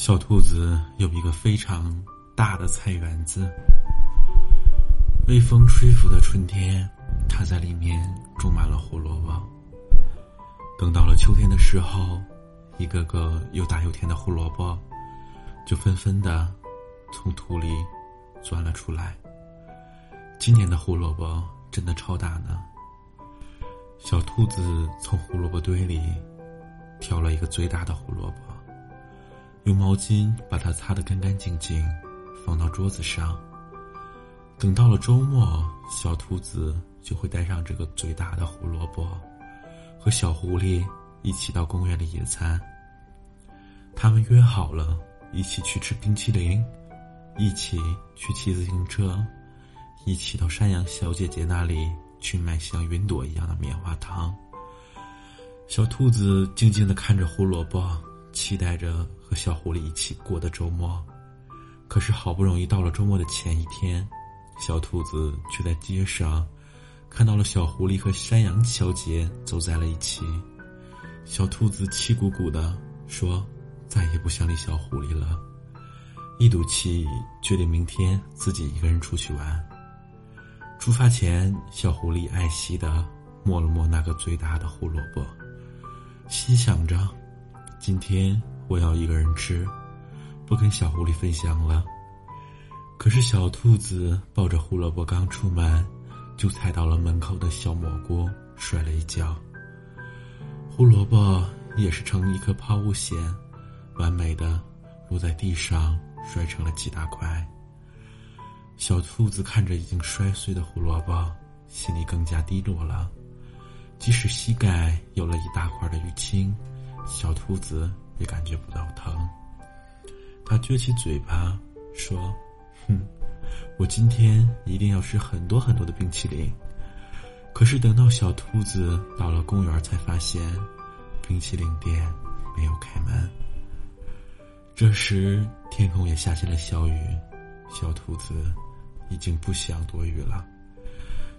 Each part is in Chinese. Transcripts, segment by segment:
小兔子有一个非常大的菜园子，微风吹拂的春天，它在里面种满了胡萝卜。等到了秋天的时候，一个个又大又甜的胡萝卜，就纷纷的从土里钻了出来。今年的胡萝卜真的超大呢！小兔子从胡萝卜堆里挑了一个最大的胡萝卜。用毛巾把它擦得干干净净，放到桌子上。等到了周末，小兔子就会带上这个最大的胡萝卜，和小狐狸一起到公园里野餐。他们约好了，一起去吃冰淇淋，一起去骑自行车，一起到山羊小姐姐那里去买像云朵一样的棉花糖。小兔子静静的看着胡萝卜。期待着和小狐狸一起过的周末，可是好不容易到了周末的前一天，小兔子却在街上看到了小狐狸和山羊小姐走在了一起。小兔子气鼓鼓的说：“再也不想理小狐狸了。”一赌气，决定明天自己一个人出去玩。出发前，小狐狸爱惜的摸了摸那个最大的胡萝卜，心想着。今天我要一个人吃，不跟小狐狸分享了。可是小兔子抱着胡萝卜刚出门，就踩到了门口的小蘑菇，摔了一跤。胡萝卜也是成一颗抛物线，完美的落在地上，摔成了几大块。小兔子看着已经摔碎的胡萝卜，心里更加低落了。即使膝盖有了一大块的淤青。小兔子也感觉不到疼，它撅起嘴巴说：“哼，我今天一定要吃很多很多的冰淇淋。”可是等到小兔子到了公园，才发现冰淇淋店没有开门。这时天空也下起了小雨，小兔子已经不想躲雨了，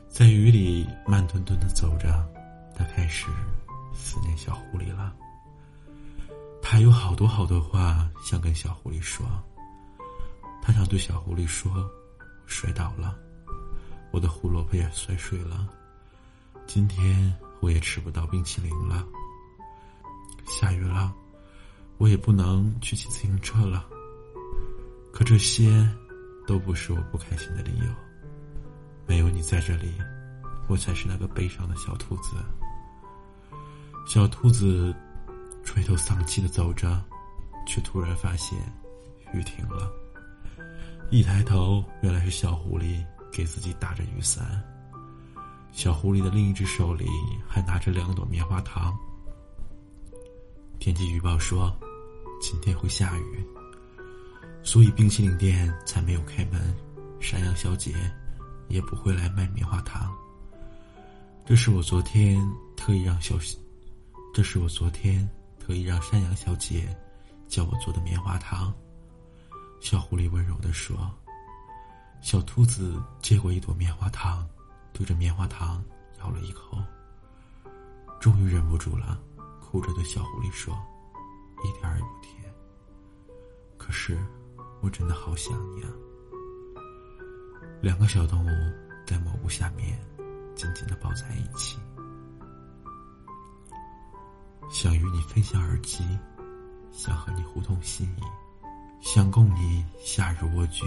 在雨里慢吞吞的走着，它开始思念小狐狸了。还有好多好多话想跟小狐狸说。他想对小狐狸说：“摔倒了，我的胡萝卜也摔碎了。今天我也吃不到冰淇淋了。下雨了，我也不能去骑自行车了。可这些都不是我不开心的理由。没有你在这里，我才是那个悲伤的小兔子。小兔子。”垂头丧气的走着，却突然发现雨停了。一抬头，原来是小狐狸给自己打着雨伞。小狐狸的另一只手里还拿着两朵棉花糖。天气预报说今天会下雨，所以冰淇淋店才没有开门，山羊小姐也不会来卖棉花糖。这是我昨天特意让小，这是我昨天。特意让山羊小姐教我做的棉花糖，小狐狸温柔地说。小兔子接过一朵棉花糖，对着棉花糖咬了一口，终于忍不住了，哭着对小狐狸说：“一点也不甜。可是，我真的好想你啊。”两个小动物在蘑菇下面紧紧的抱在一起。想与你分享耳机，想和你互通心意，想供你夏日蜗居，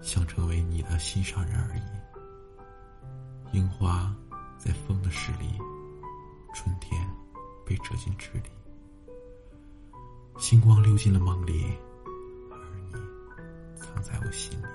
想成为你的心上人而已。樱花在风的势力，春天被折进纸里，星光溜进了梦里，而你藏在我心里。